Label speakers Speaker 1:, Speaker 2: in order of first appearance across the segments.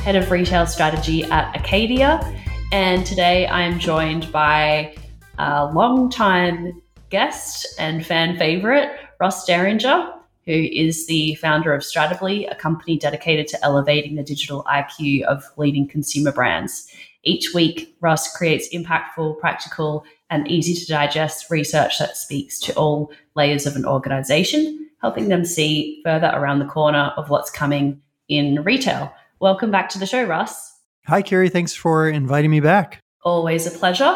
Speaker 1: head of retail strategy at Acadia. And today I am joined by a long-time guest and fan favorite, Ross Derringer, who is the founder of Stratably, a company dedicated to elevating the digital IQ of leading consumer brands. Each week, Ross creates impactful, practical, and easy to digest research that speaks to all layers of an organization, helping them see further around the corner of what's coming in retail. Welcome back to the show, Ross.
Speaker 2: Hi, Kiri. Thanks for inviting me back.
Speaker 1: Always a pleasure.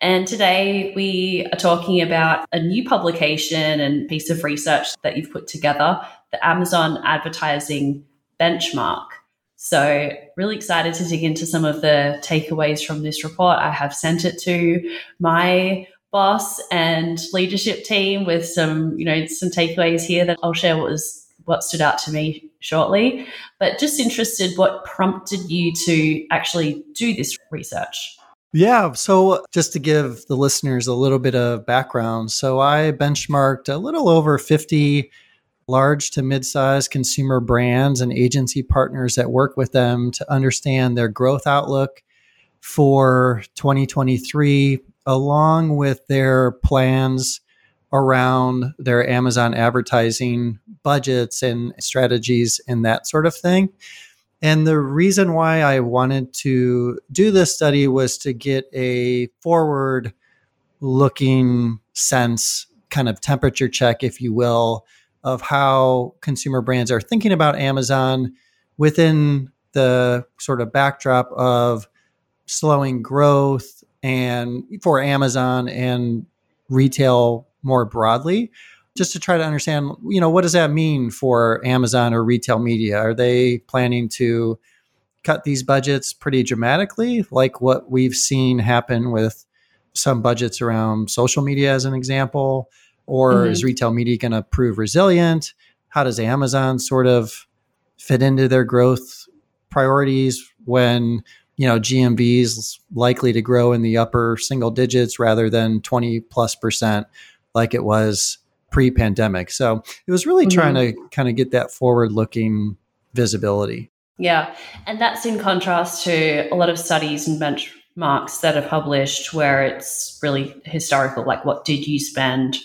Speaker 1: And today we are talking about a new publication and piece of research that you've put together, the Amazon Advertising Benchmark. So, really excited to dig into some of the takeaways from this report. I have sent it to my boss and leadership team with some, you know, some takeaways here that I'll share what was what stood out to me shortly. But just interested what prompted you to actually do this research.
Speaker 2: Yeah. So, just to give the listeners a little bit of background, so I benchmarked a little over 50 large to mid-sized consumer brands and agency partners that work with them to understand their growth outlook for 2023 along with their plans around their Amazon advertising budgets and strategies and that sort of thing. And the reason why I wanted to do this study was to get a forward looking sense, kind of temperature check, if you will, of how consumer brands are thinking about Amazon within the sort of backdrop of slowing growth and for Amazon and retail more broadly just to try to understand, you know, what does that mean for Amazon or retail media? Are they planning to cut these budgets pretty dramatically, like what we've seen happen with some budgets around social media, as an example? Or mm-hmm. is retail media going to prove resilient? How does Amazon sort of fit into their growth priorities when you know GMV is likely to grow in the upper single digits rather than 20 plus percent like it was pre-pandemic. So it was really mm-hmm. trying to kind of get that forward-looking visibility.
Speaker 1: Yeah, and that's in contrast to a lot of studies and benchmarks that are published where it's really historical, like what did you spend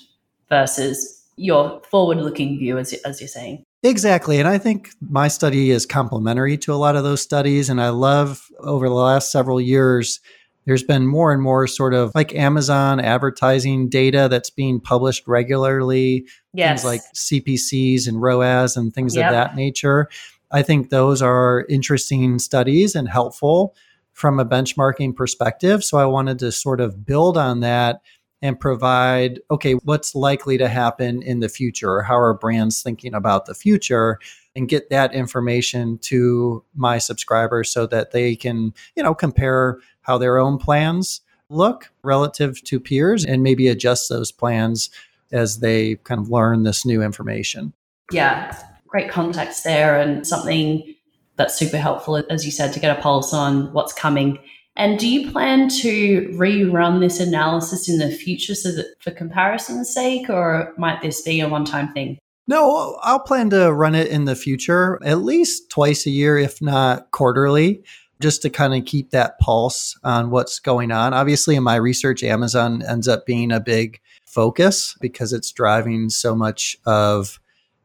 Speaker 1: versus your forward-looking view, as, as you're saying.
Speaker 2: Exactly. And I think my study is complementary to a lot of those studies. And I love over the last several years there's been more and more sort of like Amazon advertising data that's being published regularly.
Speaker 1: Yes.
Speaker 2: Things like CPCs and ROAS and things yep. of that nature. I think those are interesting studies and helpful from a benchmarking perspective. So I wanted to sort of build on that and provide okay, what's likely to happen in the future? How are brands thinking about the future? And get that information to my subscribers so that they can, you know, compare how their own plans look relative to peers and maybe adjust those plans as they kind of learn this new information.
Speaker 1: Yeah, great context there and something that's super helpful, as you said, to get a pulse on what's coming. And do you plan to rerun this analysis in the future so that for comparison's sake, or might this be a one time thing?
Speaker 2: No, I'll plan to run it in the future, at least twice a year, if not quarterly just to kind of keep that pulse on what's going on. Obviously, in my research, Amazon ends up being a big focus because it's driving so much of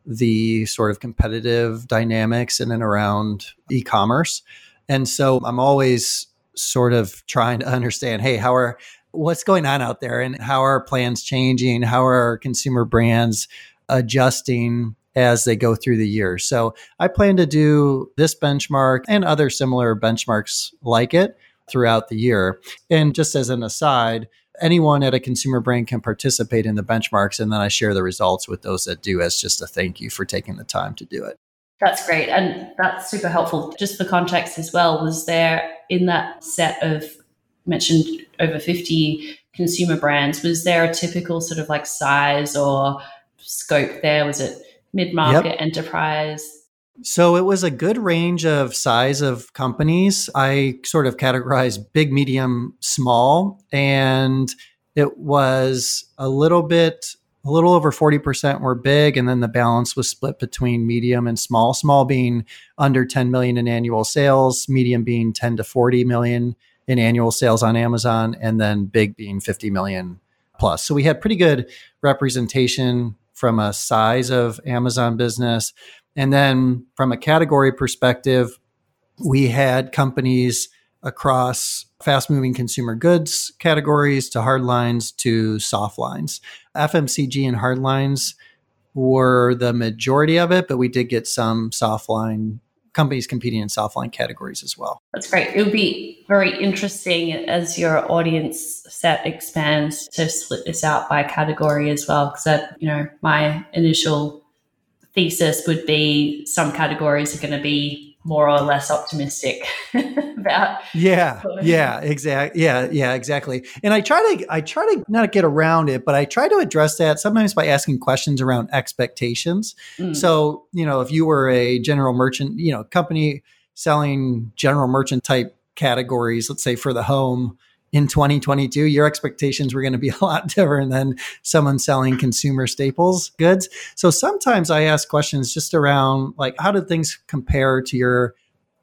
Speaker 2: the sort of competitive dynamics in and around e commerce. And so I'm always sort of trying to understand hey, how are what's going on out there and how are plans changing? How are consumer brands adjusting as they go through the year. So I plan to do this benchmark and other similar benchmarks like it throughout the year. And just as an aside, anyone at a consumer brand can participate in the benchmarks and then I share the results with those that do as just a thank you for taking the time to do it.
Speaker 1: That's great. And that's super helpful. Just for context as well, was there in that set of mentioned over 50 consumer brands, was there a typical sort of like size or scope there? Was it mid market, yep. enterprise?
Speaker 2: So it was a good range of size of companies. I sort of categorized big, medium, small, and it was a little bit a little over 40% were big and then the balance was split between medium and small small being under 10 million in annual sales medium being 10 to 40 million in annual sales on amazon and then big being 50 million plus so we had pretty good representation from a size of amazon business and then from a category perspective, we had companies across fast moving consumer goods categories to hard lines to soft lines. FMCG and hard lines were the majority of it, but we did get some soft line companies competing in soft line categories as well.
Speaker 1: That's great. It would be very interesting as your audience set expands to split this out by category as well. Because that, you know, my initial thesis would be some categories are going to be more or less optimistic about
Speaker 2: yeah yeah exactly yeah yeah exactly. And i try to i try to not get around it but i try to address that sometimes by asking questions around expectations. Mm. so you know if you were a general merchant you know company selling general merchant type categories let's say for the home in 2022, your expectations were going to be a lot different than someone selling consumer staples goods. So sometimes I ask questions just around like, how did things compare to your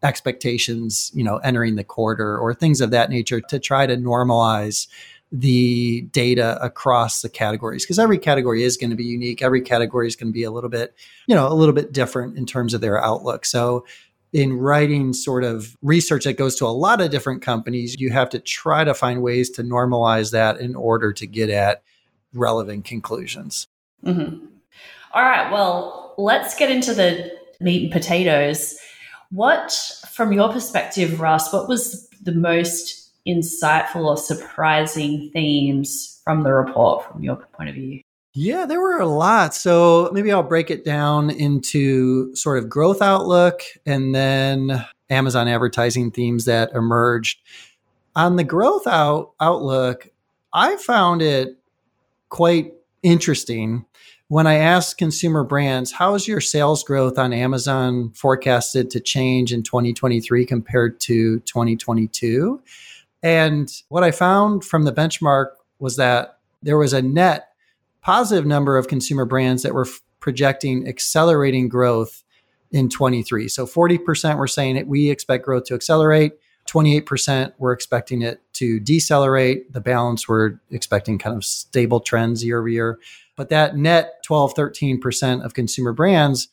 Speaker 2: expectations, you know, entering the quarter or things of that nature to try to normalize the data across the categories? Because every category is going to be unique. Every category is going to be a little bit you know a little bit different in terms of their outlook. So in writing sort of research that goes to a lot of different companies, you have to try to find ways to normalize that in order to get at relevant conclusions.
Speaker 1: Mm-hmm. All right. Well, let's get into the meat and potatoes. What, from your perspective, Russ, what was the most insightful or surprising themes from the report from your point of view?
Speaker 2: Yeah, there were a lot. So maybe I'll break it down into sort of growth outlook and then Amazon advertising themes that emerged. On the growth out, outlook, I found it quite interesting when I asked consumer brands, how is your sales growth on Amazon forecasted to change in 2023 compared to 2022? And what I found from the benchmark was that there was a net positive number of consumer brands that were f- projecting accelerating growth in 23. So 40% were saying that we expect growth to accelerate. 28% were expecting it to decelerate. The balance were expecting kind of stable trends year over year. But that net 12, 13% of consumer brands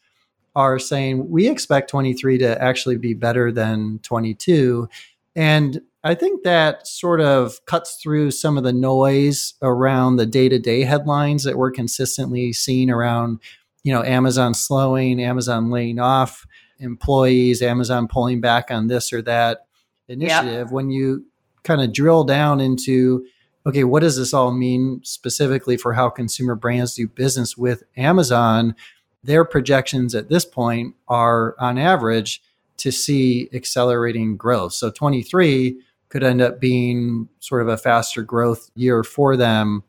Speaker 2: are saying we expect 23 to actually be better than 22. And I think that sort of cuts through some of the noise around the day to day headlines that we're consistently seeing around, you know, Amazon slowing, Amazon laying off employees, Amazon pulling back on this or that initiative. Yep. When you kind of drill down into, okay, what does this all mean specifically for how consumer brands do business with Amazon? Their projections at this point are on average to see accelerating growth. So 23 could end up being sort of a faster growth year for them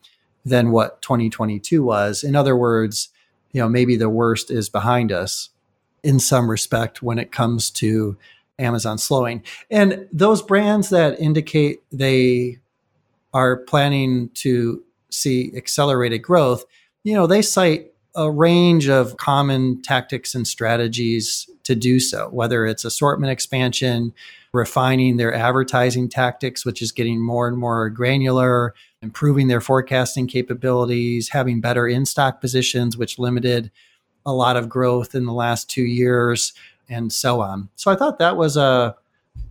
Speaker 2: than what 2022 was. In other words, you know, maybe the worst is behind us in some respect when it comes to Amazon slowing. And those brands that indicate they are planning to see accelerated growth, you know, they cite a range of common tactics and strategies to do so, whether it's assortment expansion, refining their advertising tactics, which is getting more and more granular, improving their forecasting capabilities, having better in stock positions, which limited a lot of growth in the last two years, and so on. So I thought that was a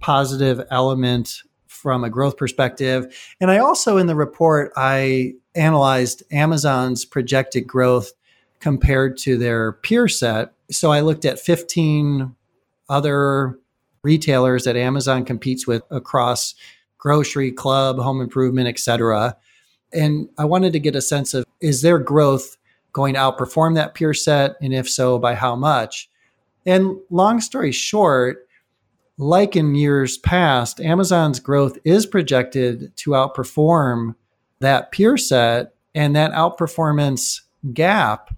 Speaker 2: positive element from a growth perspective. And I also, in the report, I analyzed Amazon's projected growth compared to their peer set. So I looked at 15 other retailers that Amazon competes with across grocery, club, home improvement, etc. And I wanted to get a sense of is their growth going to outperform that peer set? And if so, by how much? And long story short, like in years past, Amazon's growth is projected to outperform that peer set, and that outperformance gap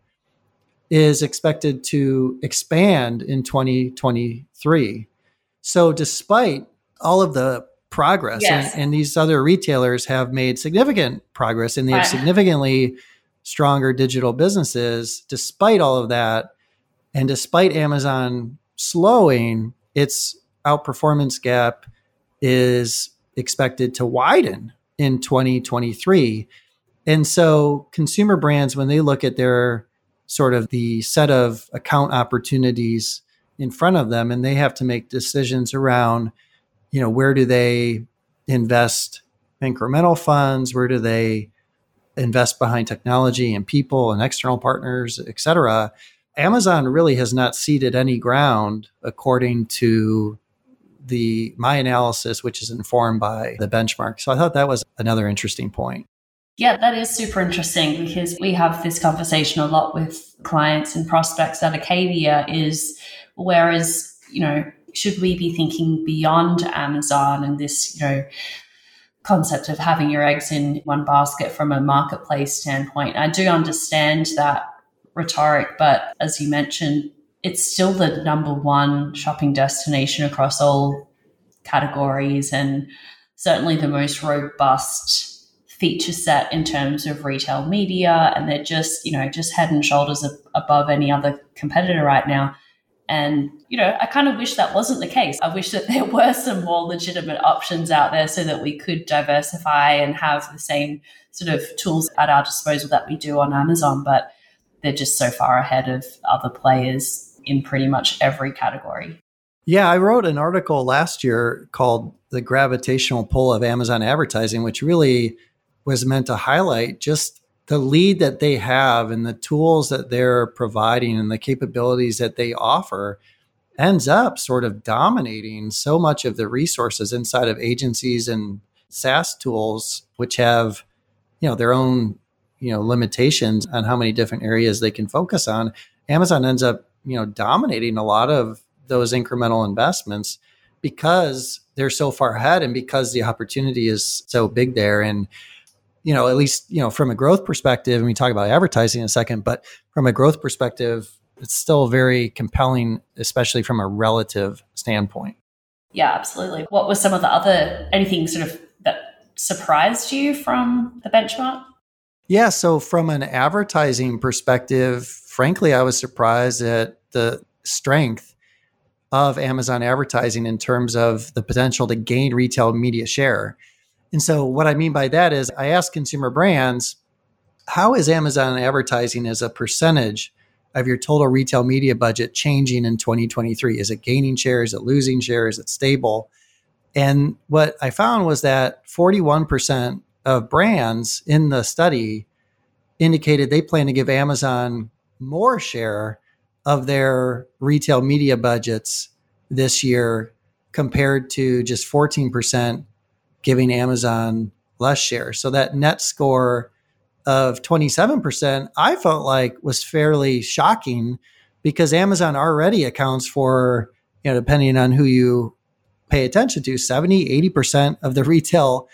Speaker 2: is expected to expand in 2023. So, despite all of the progress,
Speaker 1: Yes.
Speaker 2: and, and these other retailers have made significant progress and they have significantly stronger digital businesses, despite all of that, and despite Amazon slowing, its outperformance gap is expected to widen in 2023. And so consumer brands, when they look at their sort of the set of account opportunities in front of them, and they have to make decisions around, you know, where do they invest incremental funds? Where do they invest behind technology and people and external partners, et cetera? Amazon really has not ceded any ground according to the my analysis, which is informed by the benchmark. So I thought that was another interesting point.
Speaker 1: Yeah, that is super interesting because we have this conversation a lot with clients and prospects at Acadia is whereas, you know, should we be thinking beyond Amazon and this, you know, concept of having your eggs in one basket from a marketplace standpoint? I do understand that rhetoric, but as you mentioned, it's still the number one shopping destination across all categories and certainly the most robust feature set in terms of retail media and they're just you know just head and shoulders above any other competitor right now and you know i kind of wish that wasn't the case. I wish that there were some more legitimate options out there so that we could diversify and have the same sort of tools at our disposal that we do on amazon but they're just so far ahead of other players in pretty much every category.
Speaker 2: Yeah, I wrote an article last year called The Gravitational Pull of Amazon Advertising, which really was meant to highlight just the lead that they have and the tools that they're providing and the capabilities that they offer ends up sort of dominating so much of the resources inside of agencies and SaaS tools, which have, you know, their own, you know, limitations on how many different areas they can focus on. Amazon ends up, you know, dominating a lot of those incremental investments because they're so far ahead and because the opportunity is so big there. And, you know, at least, you know, from a growth perspective, and we talk about advertising in a second, but from a growth perspective, it's still very compelling, especially from a relative standpoint.
Speaker 1: yeah absolutely what were some of the other anything sort of that surprised you from the benchmark
Speaker 2: Yeah. So, from an advertising perspective, frankly, I was surprised at the strength of Amazon advertising in terms of the potential to gain retail media share. And so, what I mean by that is, I asked consumer brands, how is Amazon advertising as a percentage of your total retail media budget changing in 2023? Is it gaining share? Is it losing share? Is it stable? And what I found was that 41% of brands in the study indicated they plan to give Amazon more share of their retail media budgets this year compared to just 14% giving Amazon less share. So that net score of 27%, I felt like was fairly shocking because Amazon already accounts for, you know, depending on who you pay attention to, 70, 80% of the retail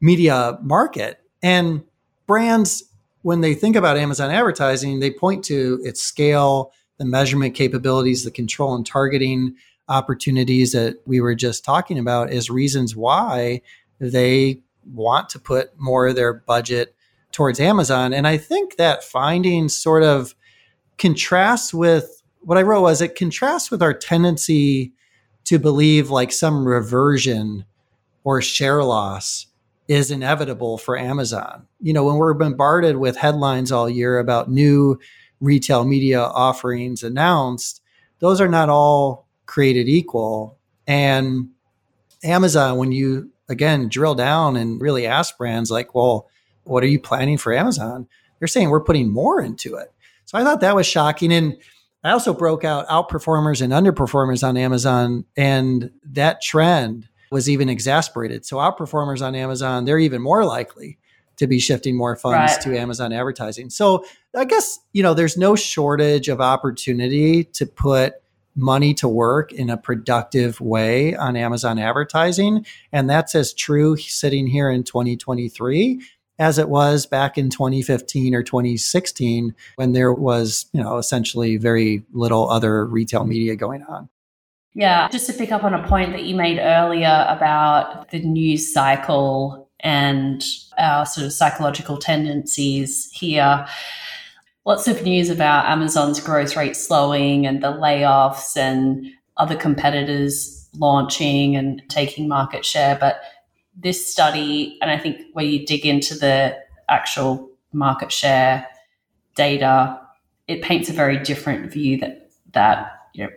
Speaker 2: media market. And brands, when they think about Amazon advertising, they point to its scale, the measurement capabilities, the control and targeting opportunities that we were just talking about as reasons why they want to put more of their budget towards Amazon. And I think that finding sort of contrasts with what I wrote was it contrasts with our tendency to believe like some reversion or share loss is inevitable for Amazon. You know, when we're bombarded with headlines all year about new retail media offerings announced, those are not all created equal. And Amazon, when you again drill down and really ask brands like, well, what are you planning for Amazon? They're saying we're putting more into it. So I thought that was shocking. And I also broke out outperformers and underperformers on Amazon. And that trend was even exasperated. So outperformers on Amazon, they're even more likely to be shifting more funds
Speaker 1: Right.
Speaker 2: to Amazon advertising. So I guess, you know, there's no shortage of opportunity to put money to work in a productive way on Amazon advertising. And that's as true sitting here in 2023 as it was back in 2015 or 2016 when there was, you know, essentially very little other retail media going on.
Speaker 1: Yeah, just to pick up on a point that you made earlier about the news cycle and our sort of psychological tendencies here. Lots of news about Amazon's growth rate slowing and the layoffs and other competitors launching and taking market share. But this study, and I think where you dig into the actual market share data, it paints a very different view that that you know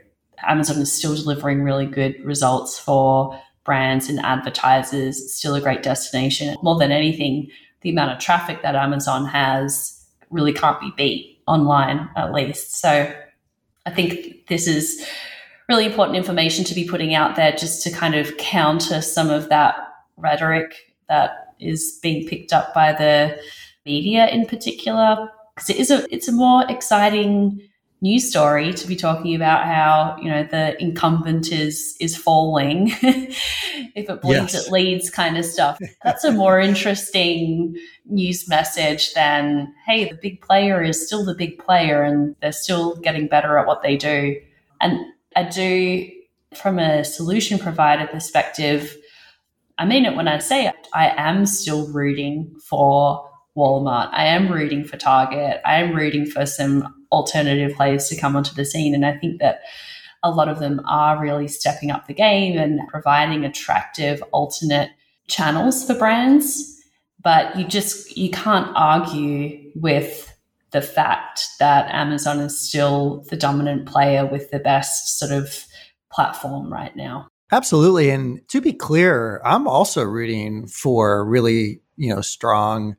Speaker 1: Amazon is still delivering really good results for brands and advertisers. It's still a great destination. More than anything, the amount of traffic that Amazon has really can't be beat online, at least. So I think this is really important information to be putting out there just to kind of counter some of that rhetoric that is being picked up by the media in particular because it is a it's a more exciting news story to be talking about how you know the incumbent is is falling if it bleeds yes. it leads kind of stuff that's a more interesting news message than hey the big player is still the big player and they're still getting better at what they do and i do from a solution provider perspective i mean it when i say it i am still rooting for Walmart. I am rooting for Target. I am rooting for some alternative players to come onto the scene. And I think that a lot of them are really stepping up the game and providing attractive alternate channels for brands. But you just you can't argue with the fact that Amazon is still the dominant player with the best sort of platform right now.
Speaker 2: Absolutely. And to be clear, I'm also rooting for really, you know, strong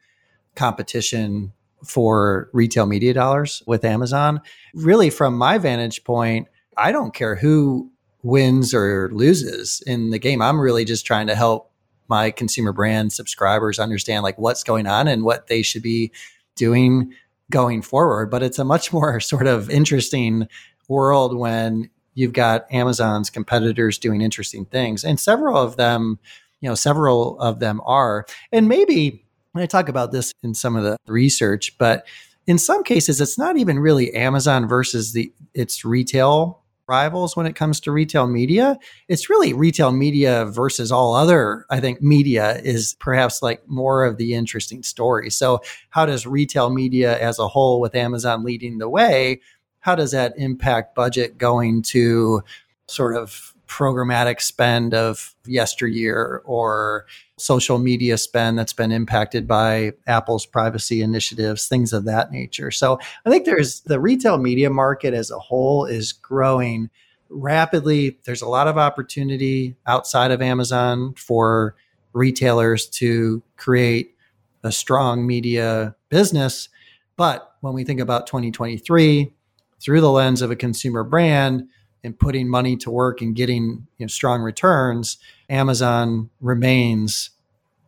Speaker 2: competition for retail media dollars with Amazon. Really, from my vantage point, I don't care who wins or loses in the game. I'm really just trying to help my consumer brand subscribers understand like what's going on and what they should be doing going forward. But it's a much more sort of interesting world when you've got Amazon's competitors doing interesting things. And several of them, you know, several of them are. And maybe I talk about this in some of the research, but in some cases, it's not even really Amazon versus the its retail rivals when it comes to retail media. It's really retail media versus all other, I think media is perhaps like more of the interesting story. So, how does retail media as a whole, with Amazon leading the way, how does that impact budget going to sort of programmatic spend of yesteryear or social media spend that's been impacted by Apple's privacy initiatives, things of that nature. So I think there's the retail media market as a whole is growing rapidly. There's a lot of opportunity outside of Amazon for retailers to create a strong media business. But when we think about 2023 through the lens of a consumer brand, and putting money to work and getting you know, strong returns, Amazon remains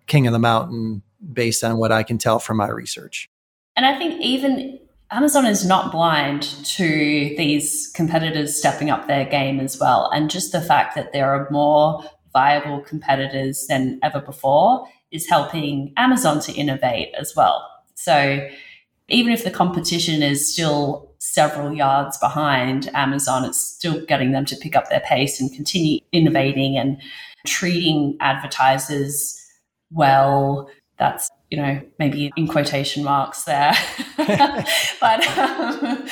Speaker 2: king of the mountain based on what I can tell from my research.
Speaker 1: And I think even Amazon is not blind to these competitors stepping up their game as well. And just the fact that there are more viable competitors than ever before is helping Amazon to innovate as well. So even if the competition is still several yards behind Amazon, it's still getting them to pick up their pace and continue innovating and treating advertisers well. That's, you know, maybe in quotation marks there. but um,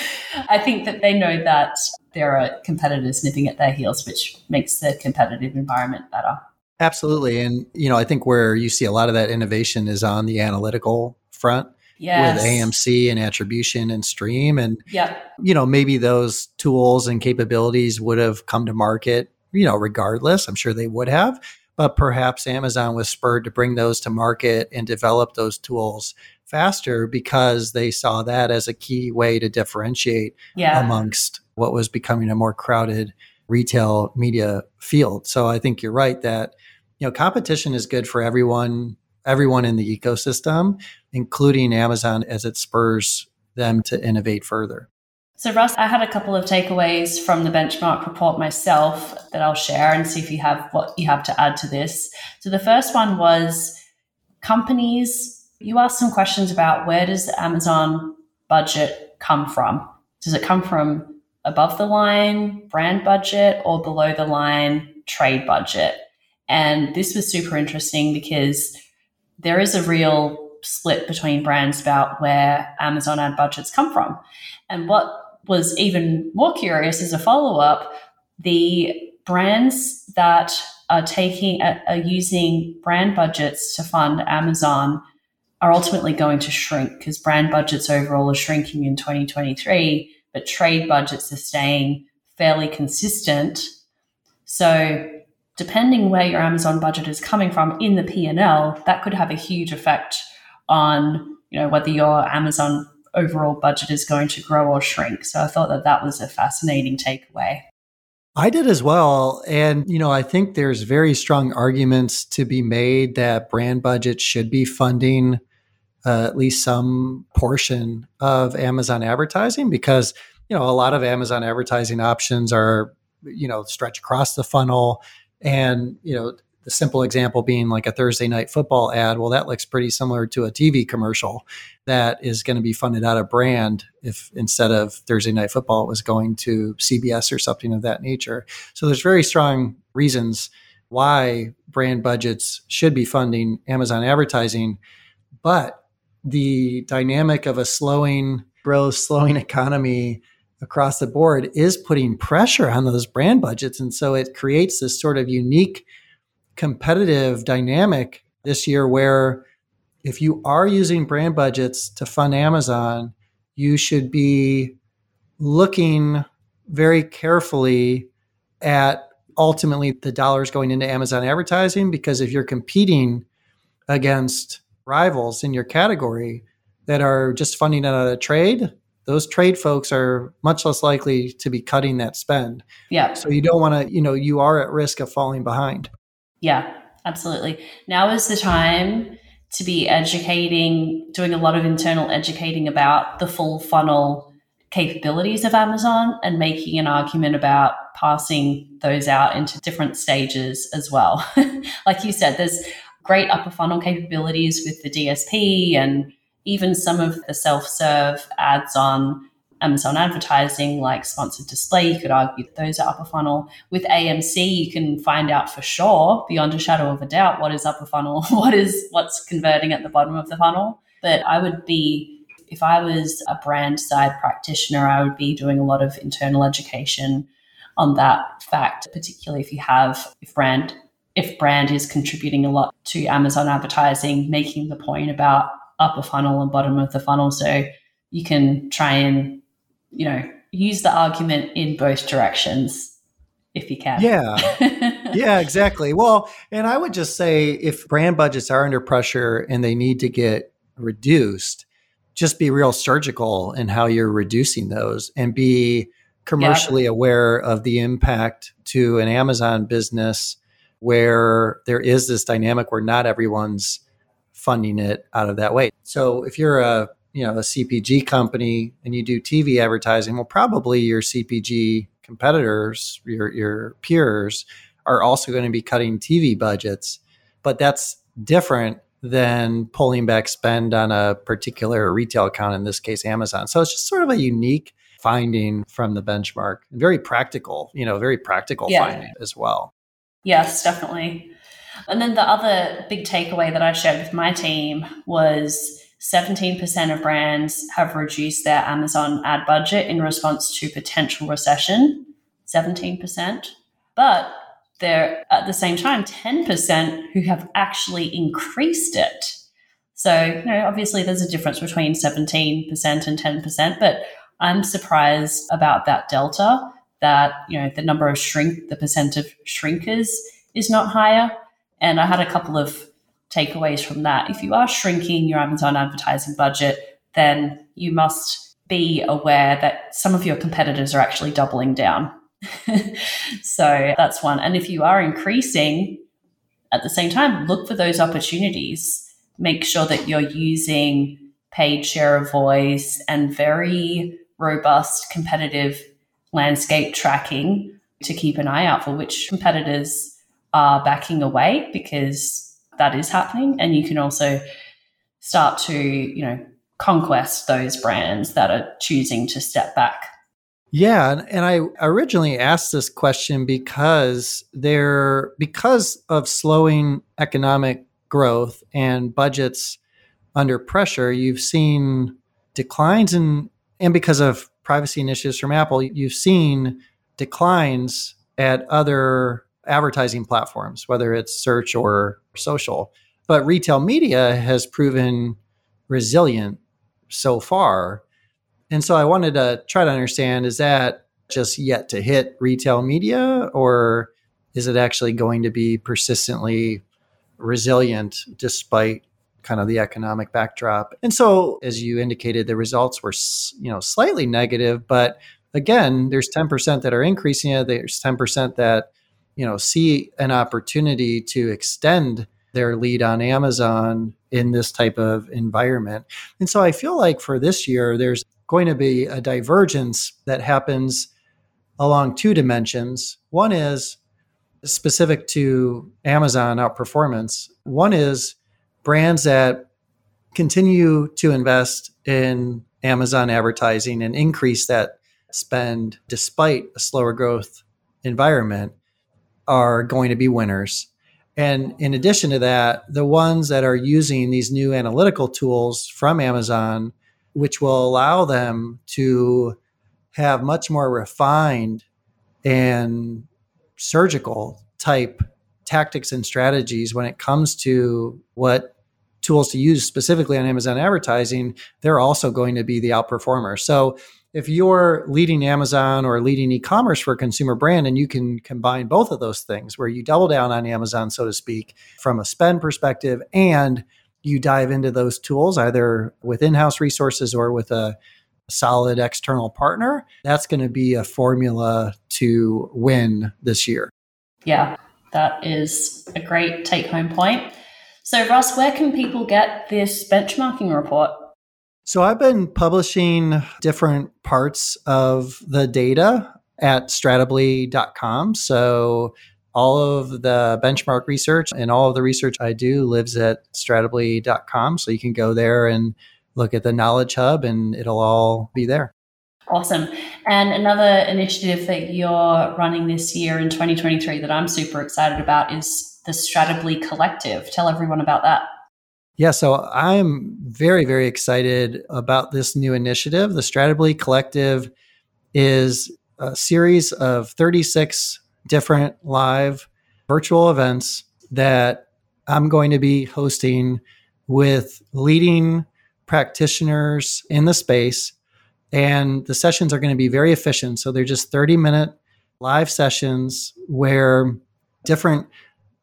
Speaker 1: I think that they know that there are competitors nipping at their heels, which makes the competitive environment better.
Speaker 2: Absolutely. And, you know, I think where you see a lot of that innovation is on the analytical front yes. with AMC and attribution and stream. And,
Speaker 1: yeah.
Speaker 2: you know, maybe those tools and capabilities would have come to market, you know, regardless. I'm sure they would have. But perhaps Amazon was spurred to bring those to market and develop those tools faster because they saw that as a key way to differentiate yeah. amongst what was becoming a more crowded retail media field. So I think you're right that you know competition is good for everyone everyone in the ecosystem, including Amazon as it spurs them to innovate further.
Speaker 1: So, Russ, I had a couple of takeaways from the benchmark report myself that I'll share and see if you have what you have to add to this. So, the first one was companies, you asked some questions about where does the Amazon budget come from? Does it come from above the line brand budget or below the line trade budget? And this was super interesting because there is a real split between brands about where Amazon ad budgets come from. And what was even more curious as a follow up, the brands that are taking are using brand budgets to fund Amazon are ultimately going to shrink because brand budgets overall are shrinking in 2023, but trade budgets are staying fairly consistent. So depending where your Amazon budget is coming from in the P&L, that could have a huge effect on, you know, whether your Amazon overall budget is going to grow or shrink. So I thought that that was a fascinating takeaway.
Speaker 2: I did as well. And, you know, I think there's very strong arguments to be made that brand budgets should be funding uh, at least some portion of Amazon advertising because, you know, a lot of Amazon advertising options are, you know, stretch across the funnel. And, you know, the simple example being like a Thursday night football ad. Well, that looks pretty similar to a TV commercial that is going to be funded out of brand if instead of Thursday night football, it was going to CBS or something of that nature. So there's very strong reasons why brand budgets should be funding Amazon advertising. But the dynamic of a slowing growth, slowing economy across the board is putting pressure on those brand budgets. And so it creates this sort of unique competitive dynamic this year where if you are using brand budgets to fund Amazon, you should be looking very carefully at ultimately the dollars going into Amazon advertising because if you're competing against rivals in your category that are just funding it out of trade, those trade folks are much less likely to be cutting that spend.
Speaker 1: Yeah.
Speaker 2: So you don't want to, you know, you are at risk of falling behind.
Speaker 1: Yeah, absolutely. Now is the time to be educating, doing a lot of internal educating about the full funnel capabilities of Amazon and making an argument about passing those out into different stages as well. like you said, there's great upper funnel capabilities with the DSP and even some of the self serve ads on Amazon advertising, like sponsored display, you could argue that those are upper funnel. With AMC, you can find out for sure, beyond a shadow of a doubt, what is upper funnel, what is what's converting at the bottom of the funnel. But I would be, if I was a brand side practitioner, I would be doing a lot of internal education on that fact, particularly if you have if brand if brand is contributing a lot to Amazon advertising, making the point about upper funnel and bottom of the funnel. So you can try and you know, use the argument in both directions if you can.
Speaker 2: Yeah. yeah, exactly. Well, and I would just say if brand budgets are under pressure and they need to get reduced, just be real surgical in how you're reducing those and be commercially yeah. aware of the impact to an Amazon business where there is this dynamic where not everyone's funding it out of that way. So if you're a you know a CPG company and you do TV advertising, well, probably your CPG competitors, your your peers, are also going to be cutting TV budgets, but that's different than pulling back spend on a particular retail account, in this case, Amazon. So it's just sort of a unique finding from the benchmark, very practical, you know, very practical yeah. finding as well.
Speaker 1: Yes, definitely. And then the other big takeaway that I shared with my team was 17% of brands have reduced their Amazon ad budget in response to potential recession. 17%. But there at the same time 10% who have actually increased it. So, you know, obviously there's a difference between 17% and 10%, but I'm surprised about that delta that, you know, the number of shrink, the percent of shrinkers is not higher. And I had a couple of takeaways from that. If you are shrinking your Amazon advertising budget, then you must be aware that some of your competitors are actually doubling down. so that's one. And if you are increasing at the same time, look for those opportunities. Make sure that you're using paid share of voice and very robust competitive landscape tracking to keep an eye out for which competitors are backing away because that is happening. And you can also start to, you know, conquest those brands that are choosing to step back.
Speaker 2: Yeah, and, I originally asked this question because there because of slowing economic growth and budgets under pressure, you've seen declines in and because of privacy initiatives from Apple, you've seen declines at other advertising platforms, whether it's search or social. But retail media has proven resilient so far. And so I wanted to try to understand is that just yet to hit retail media, or is it actually going to be persistently resilient despite kind of the economic backdrop? And so, as you indicated, the results were you know slightly negative, but again, there's 10% that are increasing it. There's 10% that you know see an opportunity to extend their lead on Amazon in this type of environment. And so I feel like for this year, there's going to be a divergence that happens along two dimensions. One is specific to Amazon outperformance. One is brands that continue to invest in Amazon advertising and increase that spend despite a slower growth environment are going to be winners. And in addition to that, the ones that are using these new analytical tools from Amazon, which will allow them to have much more refined and surgical type tactics and strategies when it comes to what tools to use specifically on Amazon advertising, they're also going to be the outperformer. So if you're leading Amazon or leading e-commerce for a consumer brand and you can combine both of those things where you double down on Amazon so to speak from a spend perspective and you dive into those tools either with in-house resources or with a solid external partner that's going to be a formula to win this year.
Speaker 1: Yeah that is a great take home point. So russ where can people get this benchmarking report
Speaker 2: so I've been publishing different parts of the data at stratably.com. So all of the benchmark research and all of the research I do lives at stratably.com. So you can go there and look at the Knowledge Hub and it'll all be there.
Speaker 1: Awesome. And another initiative that you're running this year in 2023 that I'm super excited about is the Stratably Collective. Tell everyone about that.
Speaker 2: Yeah, so I'm very, very excited about this new initiative. The Stratably Collective is a series of 36 different live virtual events that I'm going to be hosting with leading practitioners in the space. And the sessions are going to be very efficient. So they're just 30 minute live sessions where different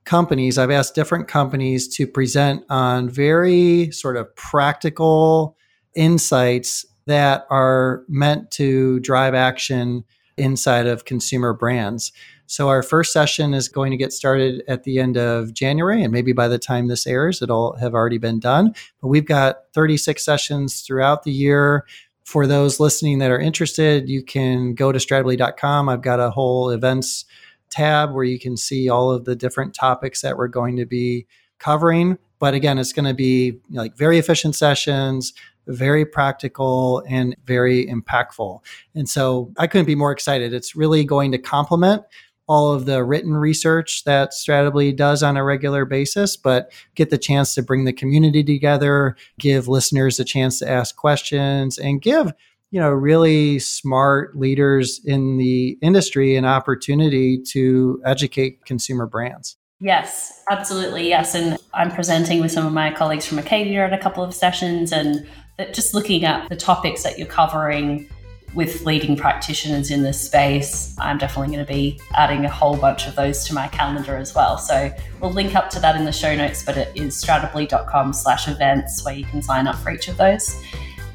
Speaker 2: companies, I've asked different companies to present on very sort of practical insights that are meant to drive action inside of consumer brands. So, our first session is going to get started at the end of January, and maybe by the time this airs, it'll have already been done. But we've got 36 sessions throughout the year. For those listening that are interested, you can go to stratably.com. I've got a whole events tab where you can see all of the different topics that we're going to be covering. But again, it's going to be like very efficient sessions, very practical, and very impactful. And so I couldn't be more excited. It's really going to complement all of the written research that Stratably does on a regular basis, but get the chance to bring the community together, give listeners a chance to ask questions, and give you know really smart leaders in the industry an opportunity to educate consumer brands.
Speaker 1: Yes absolutely yes and i'm presenting with some of my colleagues from acadia at a couple of sessions and just looking at the topics that you're covering with leading practitioners in this space i'm definitely going to be adding a whole bunch of those to my calendar as well. So we'll link up to that in the show notes but it is stratably.com slash events where you can sign up for each of those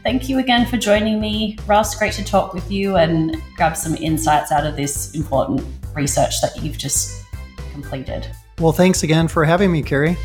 Speaker 1: Thank you again for joining me, Russ. Great to talk with you and grab some insights out of this important research that you've just completed.
Speaker 2: Well, thanks again for having me, Carrie.